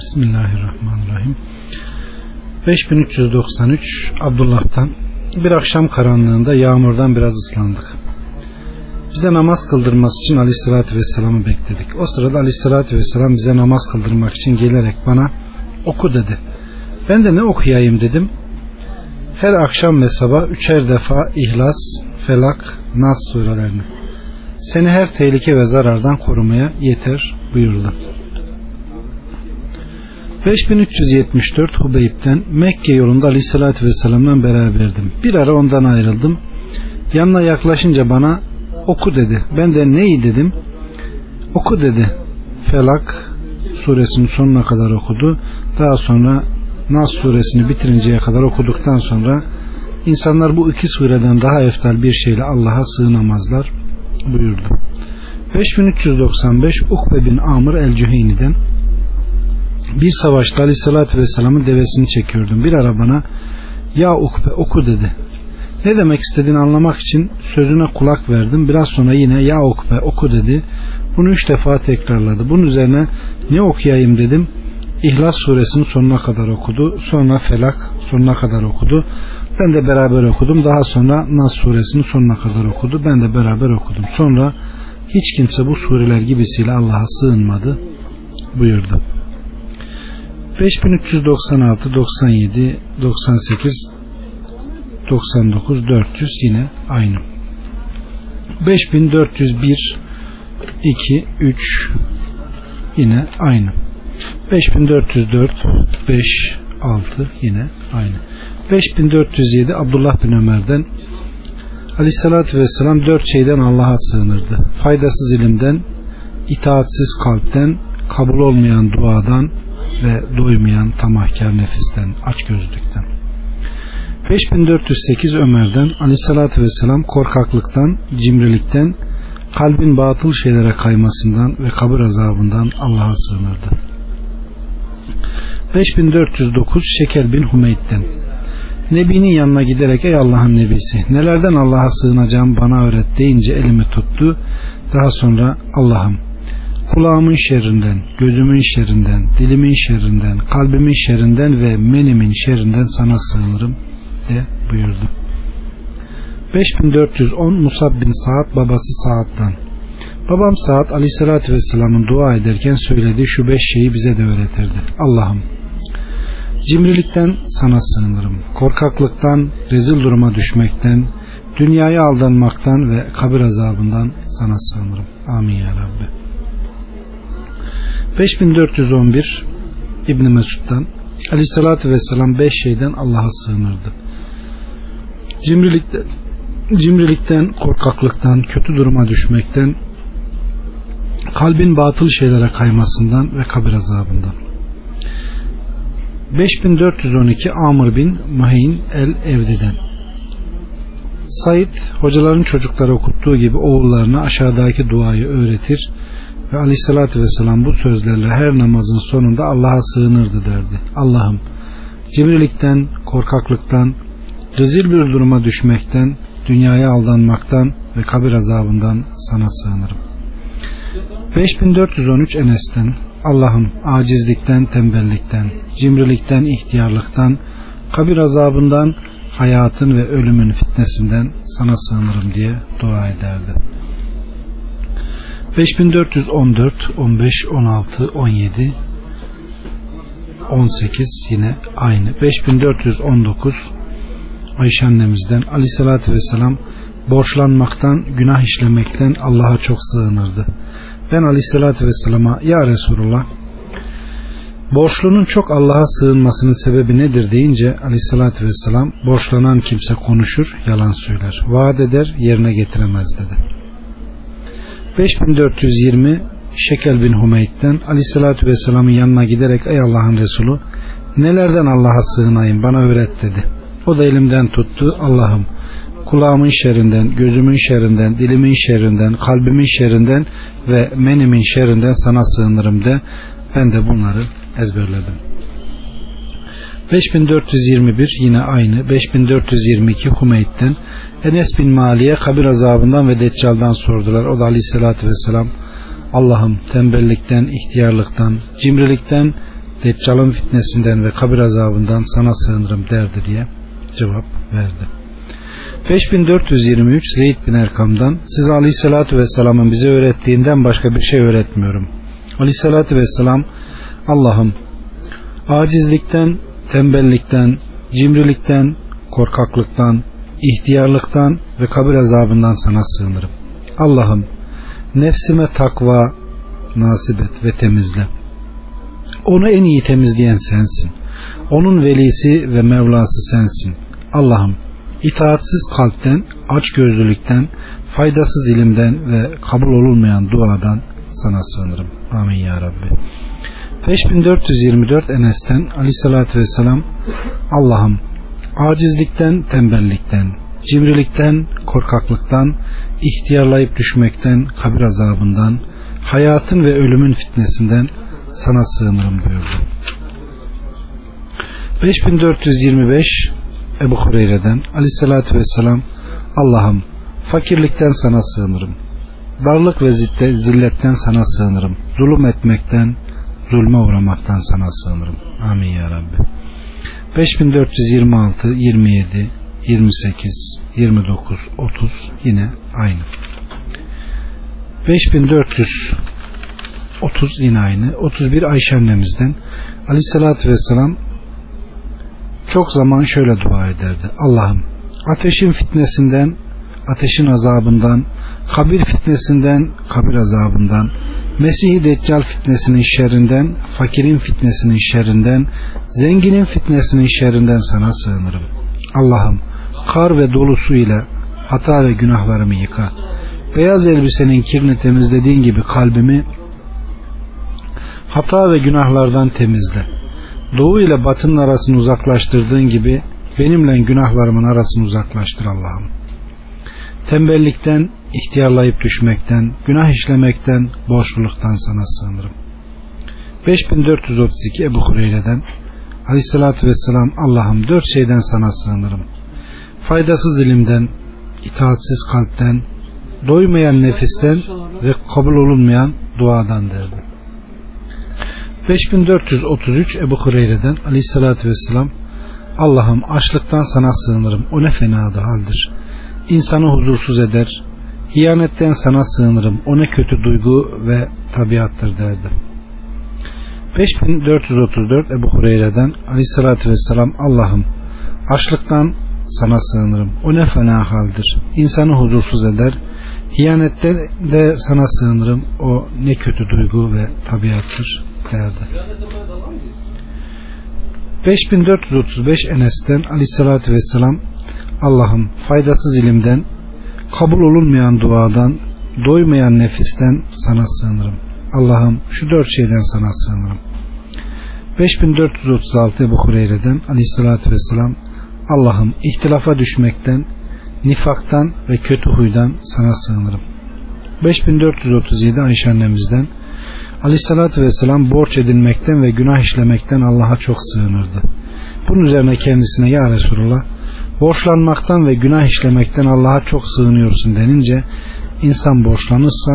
Bismillahirrahmanirrahim. 5393 Abdullah'tan bir akşam karanlığında yağmurdan biraz ıslandık. Bize namaz kıldırması için Aleyhisselatü Vesselam'ı bekledik. O sırada Aleyhisselatü Vesselam bize namaz kıldırmak için gelerek bana oku dedi. Ben de ne okuyayım dedim. Her akşam ve sabah üçer defa İhlas, Felak, Nas surelerini. Seni her tehlike ve zarardan korumaya yeter buyurdu. 5374 Hubeyb'den Mekke yolunda Aleyhisselatü Vesselam'la beraberdim. Bir ara ondan ayrıldım. Yanına yaklaşınca bana oku dedi. Ben de neyi dedim? Oku dedi. Felak suresinin sonuna kadar okudu. Daha sonra Nas suresini bitirinceye kadar okuduktan sonra insanlar bu iki sureden daha eftal bir şeyle Allah'a sığınamazlar buyurdu. 5395 Ukbe bin Amr el-Cüheyni'den bir savaşta Aleyhisselatü Vesselam'ın devesini çekiyordum. Bir ara bana ya Ukbe oku dedi. Ne demek istediğini anlamak için sözüne kulak verdim. Biraz sonra yine ya Ukbe oku dedi. Bunu üç defa tekrarladı. Bunun üzerine ne okuyayım dedim. İhlas suresinin sonuna kadar okudu. Sonra Felak sonuna kadar okudu. Ben de beraber okudum. Daha sonra Nas suresinin sonuna kadar okudu. Ben de beraber okudum. Sonra hiç kimse bu sureler gibisiyle Allah'a sığınmadı buyurdu. 5396, 97, 98, 99, 400 yine aynı. 5401, 2, 3 yine aynı. 5404, 5, 6 yine aynı. 5407 Abdullah bin Ömer'den Aleyhissalatü Vesselam dört şeyden Allah'a sığınırdı. Faydasız ilimden, itaatsiz kalpten, kabul olmayan duadan ve doymayan tamahkar nefisten, açgözlükten. 5408 Ömer'den Aleyhissalatü Vesselam korkaklıktan, cimrilikten, kalbin batıl şeylere kaymasından ve kabir azabından Allah'a sığınırdı. 5409 Şeker bin Humeyd'den Nebinin yanına giderek ey Allah'ın nebisi nelerden Allah'a sığınacağım bana öğret deyince elimi tuttu. Daha sonra Allah'ım kulağımın şerrinden, gözümün şerrinden, dilimin şerrinden, kalbimin şerrinden ve menimin şerrinden sana sığınırım de buyurdu. 5410 Musab bin Saad babası Saad'dan Babam Saad aleyhissalatü vesselamın dua ederken söylediği şu beş şeyi bize de öğretirdi. Allah'ım cimrilikten sana sığınırım. Korkaklıktan, rezil duruma düşmekten, dünyaya aldanmaktan ve kabir azabından sana sığınırım. Amin ya Rabbi. 5411 İbn Mesud'dan Aleyhissalatü Vesselam beş şeyden Allah'a sığınırdı. Cimrilikten, cimrilikten, korkaklıktan, kötü duruma düşmekten, kalbin batıl şeylere kaymasından ve kabir azabından. 5412 Amr bin Muhayn el-Evdi'den Said hocaların çocuklara okuttuğu gibi oğullarına aşağıdaki duayı öğretir ve aleyhissalatü vesselam bu sözlerle her namazın sonunda Allah'a sığınırdı derdi. Allah'ım cimrilikten, korkaklıktan, rezil bir duruma düşmekten, dünyaya aldanmaktan ve kabir azabından sana sığınırım. 5413 Enes'ten Allah'ım acizlikten, tembellikten, cimrilikten, ihtiyarlıktan, kabir azabından, hayatın ve ölümün fitnesinden sana sığınırım diye dua ederdi. 5414, 15, 16, 17, 18 yine aynı. 5419 Ayşe annemizden aleyhissalatü vesselam borçlanmaktan, günah işlemekten Allah'a çok sığınırdı. Ben aleyhissalatü vesselama ya Resulullah borçlunun çok Allah'a sığınmasının sebebi nedir deyince aleyhissalatü vesselam borçlanan kimse konuşur, yalan söyler, vaat eder, yerine getiremez dedi. 5420 Şekel bin Humeyd'den Aleyhisselatü Vesselam'ın yanına giderek ey Allah'ın Resulü nelerden Allah'a sığınayım bana öğret dedi. O da elimden tuttu Allah'ım kulağımın şerrinden, gözümün şerrinden, dilimin şerrinden, kalbimin şerrinden ve menimin şerrinden sana sığınırım de ben de bunları ezberledim. 5421 yine aynı 5422 Humeyd'den Enes bin Mali'ye kabir azabından ve deccaldan sordular. O da aleyhissalatü vesselam Allah'ım tembellikten, ihtiyarlıktan, cimrilikten, Deccal'ın fitnesinden ve kabir azabından sana sığınırım derdi diye cevap verdi. 5423 Zeyd bin Erkam'dan size Aleyhisselatü Vesselam'ın bize öğrettiğinden başka bir şey öğretmiyorum. Aleyhisselatü Vesselam Allah'ım acizlikten, tembellikten, cimrilikten, korkaklıktan, ihtiyarlıktan ve kabir azabından sana sığınırım. Allah'ım nefsime takva nasip et ve temizle. Onu en iyi temizleyen sensin. Onun velisi ve Mevlası sensin. Allah'ım itaatsiz kalpten, aç gözlülükten, faydasız ilimden ve kabul olunmayan duadan sana sığınırım. Amin ya Rabbi. 5424 Enes'ten Aleyhisselatü Vesselam Allah'ım acizlikten, tembellikten, cimrilikten, korkaklıktan, ihtiyarlayıp düşmekten, kabir azabından, hayatın ve ölümün fitnesinden sana sığınırım buyurdu. 5425 Ebu Hureyre'den Aleyhisselatü Vesselam Allah'ım fakirlikten sana sığınırım. Darlık ve zilletten sana sığınırım. Zulüm etmekten, zulme uğramaktan sana sığınırım. Amin ya Rabbi. 5426, 27, 28, 29, 30 yine aynı. 5430 yine aynı. 31 Ayşe annemizden Aleyhisselatü Vesselam çok zaman şöyle dua ederdi. Allah'ım ateşin fitnesinden, ateşin azabından, kabir fitnesinden, kabir azabından, Mesih-i Deccal fitnesinin şerrinden, fakirin fitnesinin şerrinden, zenginin fitnesinin şerrinden sana sığınırım. Allah'ım kar ve dolu ile hata ve günahlarımı yıka. Beyaz elbisenin kirini temizlediğin gibi kalbimi hata ve günahlardan temizle. Doğu ile batının arasını uzaklaştırdığın gibi benimle günahlarımın arasını uzaklaştır Allah'ım. Tembellikten, ihtiyarlayıp düşmekten, günah işlemekten, boşluktan sana sığınırım. 5432 Ebu Hureyre'den Aleyhissalatü Vesselam Allah'ım dört şeyden sana sığınırım. Faydasız ilimden, itaatsiz kalpten, doymayan nefisten ve kabul olunmayan duadan derdi. 5433 Ebu Hureyre'den Aleyhissalatü Vesselam Allah'ım açlıktan sana sığınırım. O ne fenadı haldir. İnsanı huzursuz eder. Hiyanetten sana sığınırım. O ne kötü duygu ve tabiattır derdi. 5434 Ebu Hureyre'den Aleyhissalatü Vesselam Allah'ım açlıktan sana sığınırım. O ne fena haldir. İnsanı huzursuz eder. Hiyanetten de sana sığınırım. O ne kötü duygu ve tabiattır derdi. 5435 Enes'ten Aleyhissalatü Vesselam Allah'ım faydasız ilimden, kabul olunmayan duadan, doymayan nefisten sana sığınırım. Allah'ım şu dört şeyden sana sığınırım. 5436 Ebu Hureyre'den Aleyhissalatü Vesselam Allah'ım ihtilafa düşmekten, nifaktan ve kötü huydan sana sığınırım. 5437 Ayşe annemizden Aleyhissalatü Vesselam borç edinmekten ve günah işlemekten Allah'a çok sığınırdı. Bunun üzerine kendisine ya Resulullah borçlanmaktan ve günah işlemekten Allah'a çok sığınıyorsun denince insan borçlanırsa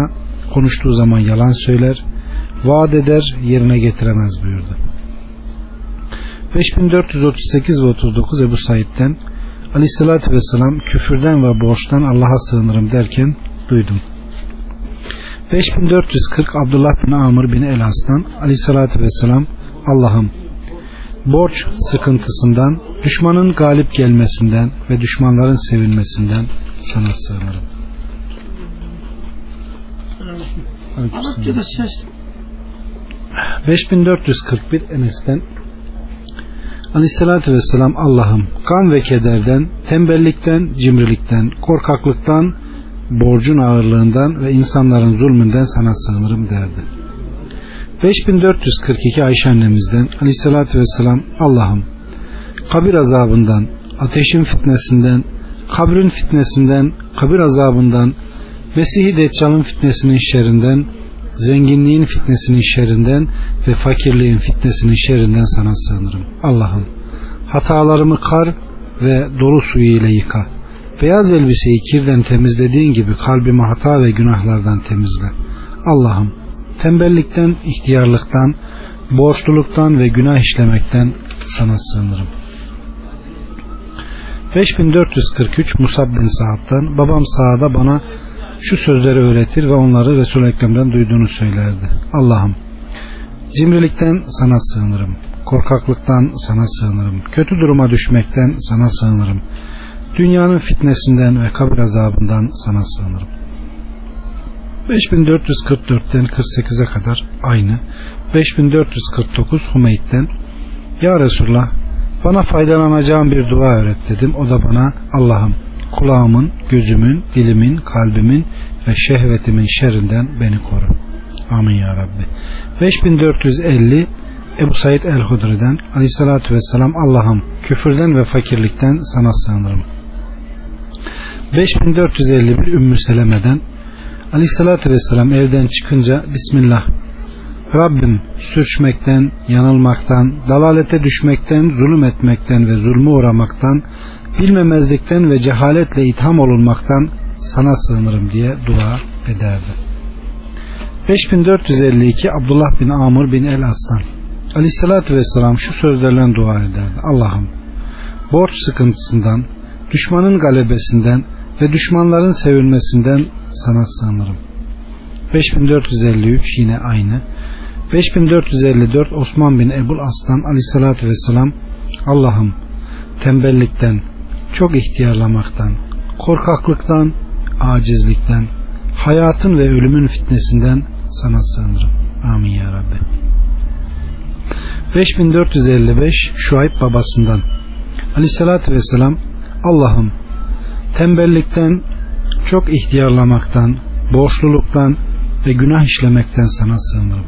konuştuğu zaman yalan söyler, vaat eder, yerine getiremez buyurdu. 5438 ve 39 Ebu Said'den Aleyhissalatü Vesselam küfürden ve borçtan Allah'a sığınırım derken duydum. 5440 Abdullah bin Amr bin Elas'tan Aleyhissalatü Vesselam Allah'ım borç sıkıntısından, düşmanın galip gelmesinden ve düşmanların sevilmesinden sana sığınırım. 5441 Enes'ten Aleyhissalatü Vesselam Allah'ım kan ve kederden, tembellikten, cimrilikten, korkaklıktan, borcun ağırlığından ve insanların zulmünden sana sığınırım derdi. 5442 Ayşe annemizden Aleyhissalatü Vesselam Allah'ım kabir azabından, ateşin fitnesinden, kabrin fitnesinden, kabir azabından, Mesih-i Deccal'ın fitnesinin şerrinden, zenginliğin fitnesinin şerrinden ve fakirliğin fitnesinin şerrinden sana sığınırım. Allah'ım hatalarımı kar ve dolu suyu ile yıka. Beyaz elbiseyi kirden temizlediğin gibi kalbimi hata ve günahlardan temizle. Allah'ım tembellikten, ihtiyarlıktan, borçluluktan ve günah işlemekten sana sığınırım. 5443 Musab bin Sa'd'dan babam sağda bana şu sözleri öğretir ve onları Resul-i Ekrem'den duyduğunu söylerdi. Allah'ım cimrilikten sana sığınırım. Korkaklıktan sana sığınırım. Kötü duruma düşmekten sana sığınırım. Dünyanın fitnesinden ve kabir azabından sana sığınırım. 5444'ten 48'e kadar aynı. 5449 Humeyd'den Ya Resulullah bana faydalanacağım bir dua öğret dedim. O da bana Allah'ım kulağımın, gözümün, dilimin, kalbimin ve şehvetimin şerrinden beni koru. Amin ya Rabbi. 5450 Ebu Said el-Hudri'den aleyhissalatü vesselam Allah'ım küfürden ve fakirlikten sana sığınırım. 5451 Ümmü Seleme'den aleyhissalatü vesselam evden çıkınca Bismillah Rabbim sürçmekten, yanılmaktan, dalalete düşmekten, zulüm etmekten ve zulmü uğramaktan, bilmemezlikten ve cehaletle itham olunmaktan sana sığınırım diye dua ederdi. 5452 Abdullah bin Amr bin El Aslan Aleyhissalatü Vesselam şu sözlerle dua ederdi. Allah'ım borç sıkıntısından, düşmanın galebesinden ve düşmanların sevilmesinden sana sığınırım. 5453 yine aynı. 5454 Osman bin Ebul Aslan aleyhissalatü vesselam Allah'ım tembellikten, çok ihtiyarlamaktan, korkaklıktan, acizlikten, hayatın ve ölümün fitnesinden sana sığınırım. Amin ya Rabbi. 5455 Şuayb babasından Aleyhissalatü Vesselam Allah'ım tembellikten, çok ihtiyarlamaktan, borçluluktan ve günah işlemekten sana sığınırım.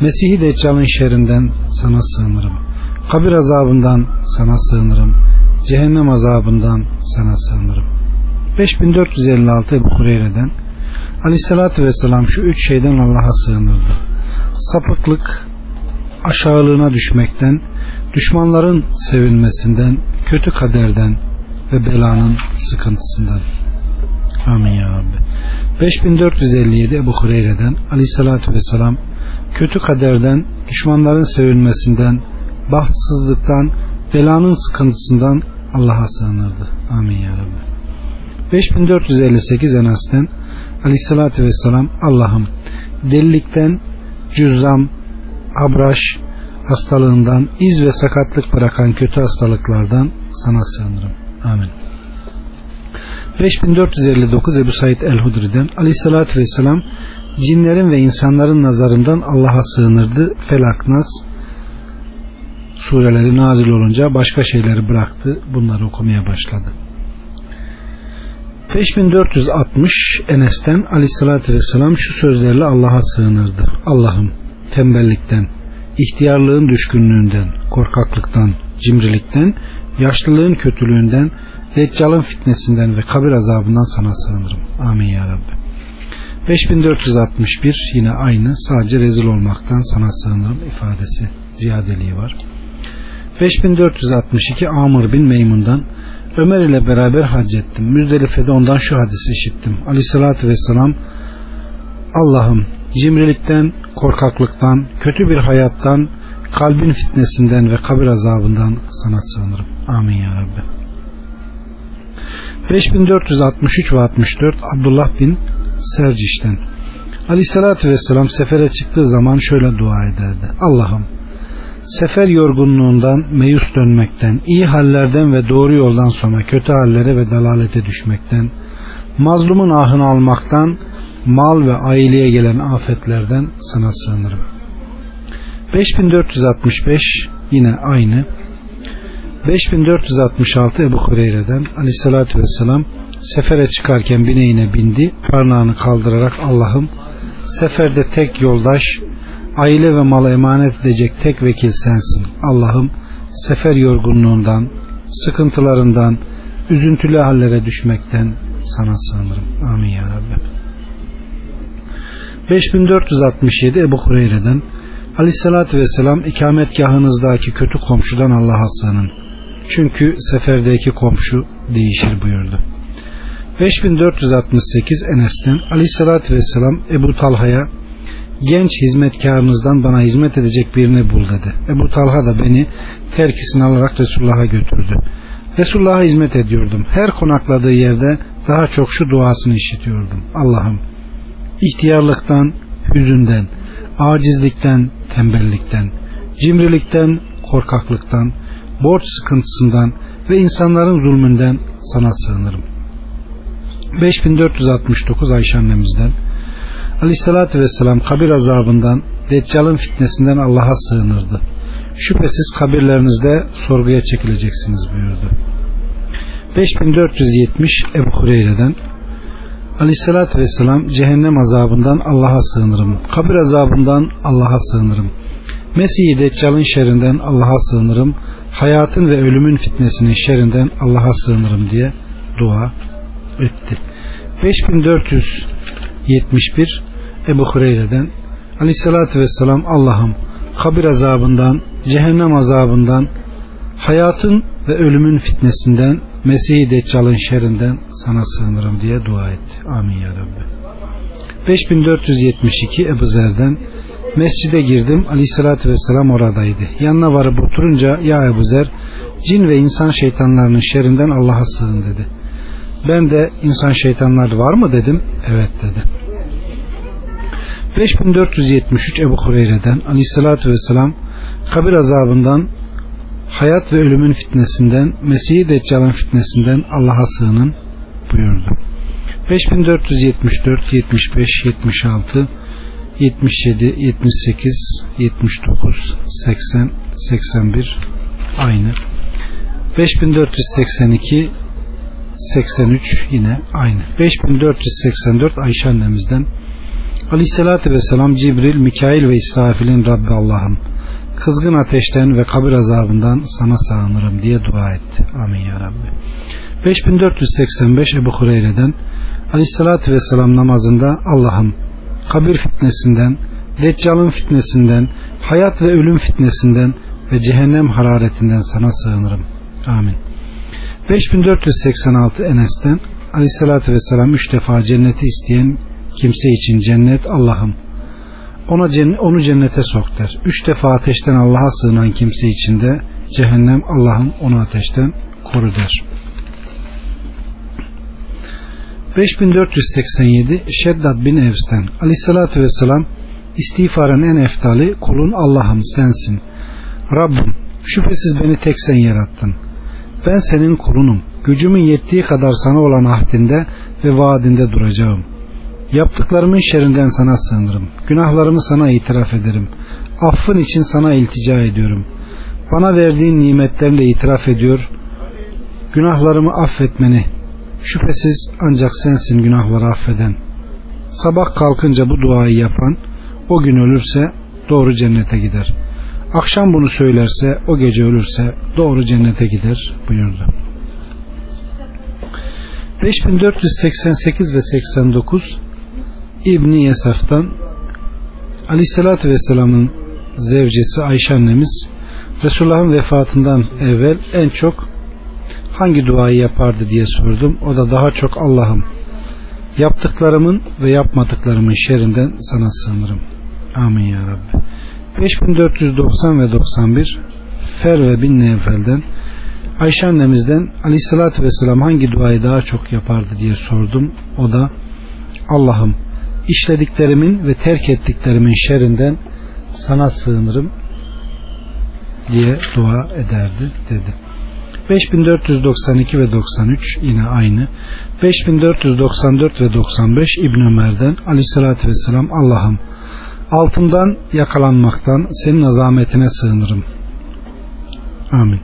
Mesih-i Deccal'ın şerrinden sana sığınırım. Kabir azabından sana sığınırım. Cehennem azabından sana sığınırım. 5456 Ebu Hureyre'den Aleyhissalatü Vesselam şu üç şeyden Allah'a sığınırdı. Sapıklık, aşağılığına düşmekten, düşmanların sevilmesinden, kötü kaderden ve belanın sıkıntısından. Amin ya Rabbi. 5457 Ebu Hureyre'den Aleyhissalatü Vesselam kötü kaderden, düşmanların sevilmesinden, bahtsızlıktan, belanın sıkıntısından Allah'a sığınırdı. Amin ya Rabbi. 5458 Enes'ten Aleyhissalatü Vesselam Allah'ım delilikten, cüzzam, abraş hastalığından, iz ve sakatlık bırakan kötü hastalıklardan sana sığınırım. Amin. 5459 Ebu Said el-Hudri'den Aleyhissalatü Vesselam cinlerin ve insanların nazarından Allah'a sığınırdı. Felak, Nas sureleri nazil olunca başka şeyleri bıraktı. Bunları okumaya başladı. 5460 Enes'ten aleyhissalatü vesselam şu sözlerle Allah'a sığınırdı. Allah'ım tembellikten, ihtiyarlığın düşkünlüğünden, korkaklıktan, cimrilikten, yaşlılığın kötülüğünden, deccalın fitnesinden ve kabir azabından sana sığınırım. Amin ya Rabbi. 5461 yine aynı sadece rezil olmaktan sana sığınırım ifadesi ziyadeliği var. 5462 Amr bin Meymun'dan Ömer ile beraber hac ettim. Müzdelife'de ondan şu hadisi işittim. Aleyhissalatü vesselam Allah'ım cimrilikten, korkaklıktan, kötü bir hayattan, kalbin fitnesinden ve kabir azabından sana sığınırım. Amin ya Rabbi. 5463 ve 64 Abdullah bin Serciş'ten Aleyhissalatü Vesselam sefere çıktığı zaman şöyle dua ederdi. Allah'ım sefer yorgunluğundan, meyus dönmekten, iyi hallerden ve doğru yoldan sonra kötü hallere ve dalalete düşmekten, mazlumun ahını almaktan, mal ve aileye gelen afetlerden sana sığınırım. 5465 yine aynı. 5466 Ebu Hureyre'den aleyhissalatü vesselam sefere çıkarken bineğine bindi parnağını kaldırarak Allah'ım seferde tek yoldaş aile ve mala emanet edecek tek vekil sensin. Allah'ım sefer yorgunluğundan, sıkıntılarından, üzüntülü hallere düşmekten sana sığınırım. Amin ya Rabbi. 5467 Ebu Hureyre'den Aleyhissalatü Vesselam ikametgahınızdaki kötü komşudan Allah'a sığının. Çünkü seferdeki komşu değişir buyurdu. 5468 Enes'ten Aleyhissalatü Vesselam Ebu Talha'ya genç hizmetkarınızdan bana hizmet edecek birini bul dedi. Ebu Talha da beni terkisini alarak Resulullah'a götürdü. Resulullah'a hizmet ediyordum. Her konakladığı yerde daha çok şu duasını işitiyordum. Allah'ım ihtiyarlıktan, hüzünden, acizlikten, tembellikten, cimrilikten, korkaklıktan, borç sıkıntısından ve insanların zulmünden sana sığınırım. 5469 Ayşe annemizden Aleyhissalatü Vesselam kabir azabından, Deccal'ın fitnesinden Allah'a sığınırdı. Şüphesiz kabirlerinizde sorguya çekileceksiniz buyurdu. 5470 Ebu Hureyre'den Aleyhissalatü Vesselam cehennem azabından Allah'a sığınırım. Kabir azabından Allah'a sığınırım. Mesih-i Deccal'ın şerrinden Allah'a sığınırım. Hayatın ve ölümün fitnesinin şerrinden Allah'a sığınırım diye dua etti. 5471 Ebu Hureyre'den Aleyhissalatü Vesselam Allah'ım kabir azabından, cehennem azabından, hayatın ve ölümün fitnesinden, Mesih-i Deccal'ın şerrinden sana sığınırım diye dua etti. Amin ya Rabbi. 5472 Ebu Zer'den Mescide girdim. Aleyhissalatü vesselam oradaydı. Yanına varıp oturunca ya Ebu Zer cin ve insan şeytanlarının şerrinden Allah'a sığın dedi. Ben de insan şeytanları var mı dedim. Evet dedi. 5473 Ebu Hureyre'den Aleyhissalatü vesselam kabir azabından hayat ve ölümün fitnesinden Mesih-i Deccal'ın fitnesinden Allah'a sığının buyurdu. 5474 75 76 77 78 79 80 81 aynı. 5482 83 yine aynı. 5484 Ayşe annemizden. Aleyhissalatü Vesselam Cibril, Mikail ve İsrafil'in Rabbi Allah'ım kızgın ateşten ve kabir azabından sana sığınırım diye dua etti. Amin ya Rabbi. 5485 Ebu Hureyre'den Aleyhissalatü Vesselam namazında Allah'ım kabir fitnesinden, Deccal'ın fitnesinden, hayat ve ölüm fitnesinden ve cehennem hararetinden sana sığınırım. Amin. 5486 Enes'ten Aleyhissalatü Vesselam üç defa cenneti isteyen kimse için cennet Allah'ım ona onu cennete sok der. Üç defa ateşten Allah'a sığınan kimse için de cehennem Allah'ım onu ateşten koru der. 5487 Şeddat bin Evs'ten Aleyhissalatü Vesselam istiğfarın en eftali kulun Allah'ım sensin. Rabbim şüphesiz beni tek sen yarattın. Ben senin kulunum. Gücümün yettiği kadar sana olan ahdinde ve vaadinde duracağım. Yaptıklarımın şerrinden sana sığınırım. Günahlarımı sana itiraf ederim. Affın için sana iltica ediyorum. Bana verdiğin nimetlerle itiraf ediyor. Günahlarımı affetmeni, Şüphesiz ancak sensin günahları affeden. Sabah kalkınca bu duayı yapan o gün ölürse doğru cennete gider. Akşam bunu söylerse o gece ölürse doğru cennete gider buyurdu. 5488 ve 89 İbni Yesaf'tan Aleyhisselatü Vesselam'ın zevcesi Ayşe annemiz Resulullah'ın vefatından evvel en çok hangi duayı yapardı diye sordum. O da daha çok Allah'ım yaptıklarımın ve yapmadıklarımın şerrinden sana sığınırım. Amin ya Rabbi. 5490 ve 91 Ferve bin Nevfel'den Ayşe annemizden aleyhissalatü vesselam hangi duayı daha çok yapardı diye sordum. O da Allah'ım işlediklerimin ve terk ettiklerimin şerrinden sana sığınırım diye dua ederdi dedi. 5492 ve 93 yine aynı. 5494 ve 95 İbn Ömer'den Aleyhisselatü Vesselam Allah'ım altından yakalanmaktan senin azametine sığınırım. Amin.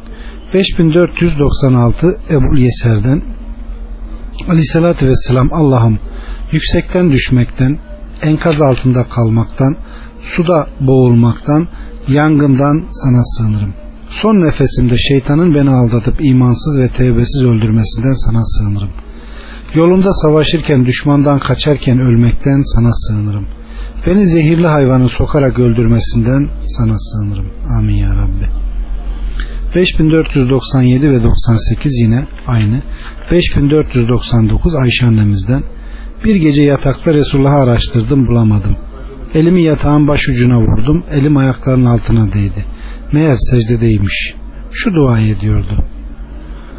5496 Ebul Yeser'den Aleyhisselatü Vesselam Allah'ım yüksekten düşmekten, enkaz altında kalmaktan, suda boğulmaktan, yangından sana sığınırım. Son nefesimde şeytanın beni aldatıp imansız ve tevbesiz öldürmesinden sana sığınırım. Yolunda savaşırken düşmandan kaçarken ölmekten sana sığınırım. Beni zehirli hayvanı sokarak öldürmesinden sana sığınırım. Amin ya Rabbi. 5497 ve 98 yine aynı. 5499 Ayşe annemizden bir gece yatakta Resulullah'ı araştırdım bulamadım. Elimi yatağın başucuna vurdum. Elim ayaklarının altına değdi. Meğer secdedeymiş. Şu duayı ediyordu.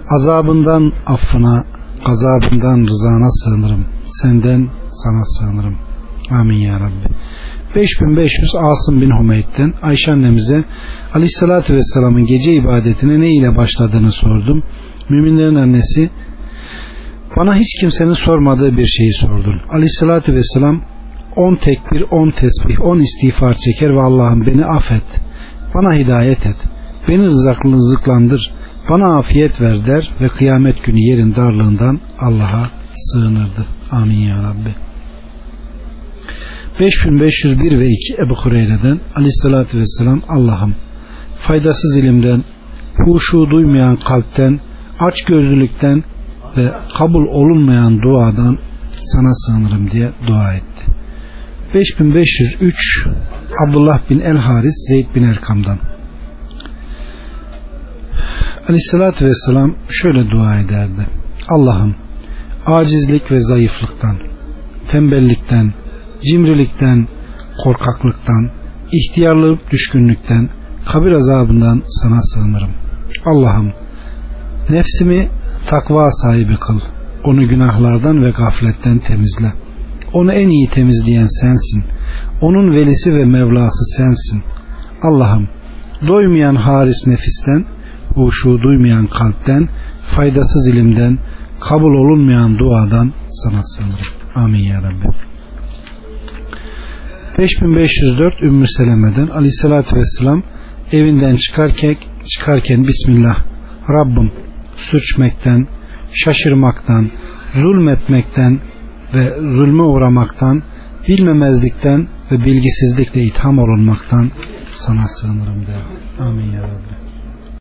Azabından affına, gazabından rızana sığınırım. Senden sana sığınırım. Amin ya Rabbi. 5500 Asım bin Hümeyd'den Ayşe annemize Aleyhisselatü Vesselam'ın gece ibadetine ne ile başladığını sordum. Müminlerin annesi bana hiç kimsenin sormadığı bir şeyi sordun. Aleyhisselatü Vesselam 10 tekbir, 10 tesbih, 10 istiğfar çeker ve Allah'ım beni affet. Bana hidayet et. Beni rızıklandır. Bana afiyet ver der ve kıyamet günü yerin darlığından Allah'a sığınırdı. Amin ya Rabbi. 5501 ve 2 Ebu Hureyre'den Aleyhisselatü Vesselam Allah'ım faydasız ilimden, huşu duymayan kalpten, aç gözlülükten ve kabul olunmayan duadan sana sığınırım diye dua etti. 5503 Abdullah bin El Haris Zeyd bin Erkam'dan Aleyhissalatü Vesselam şöyle dua ederdi. Allah'ım acizlik ve zayıflıktan, tembellikten, cimrilikten, korkaklıktan, ihtiyarlık düşkünlükten, kabir azabından sana sığınırım. Allah'ım nefsimi takva sahibi kıl. Onu günahlardan ve gafletten temizle. Onu en iyi temizleyen sensin. Onun velisi ve mevlası sensin. Allah'ım doymayan haris nefisten, huşu duymayan kalpten, faydasız ilimden, kabul olunmayan duadan sana sığınırım. Amin ya Rabbi. 5504 Ümmü Seleme'den Aleyhisselatü Vesselam evinden çıkarken, çıkarken Bismillah Rabbim sürçmekten, şaşırmaktan, zulmetmekten ve zulme uğramaktan, bilmemezlikten ve bilgisizlikle itham olunmaktan sana sığınırım der. Amin ya Rabbi.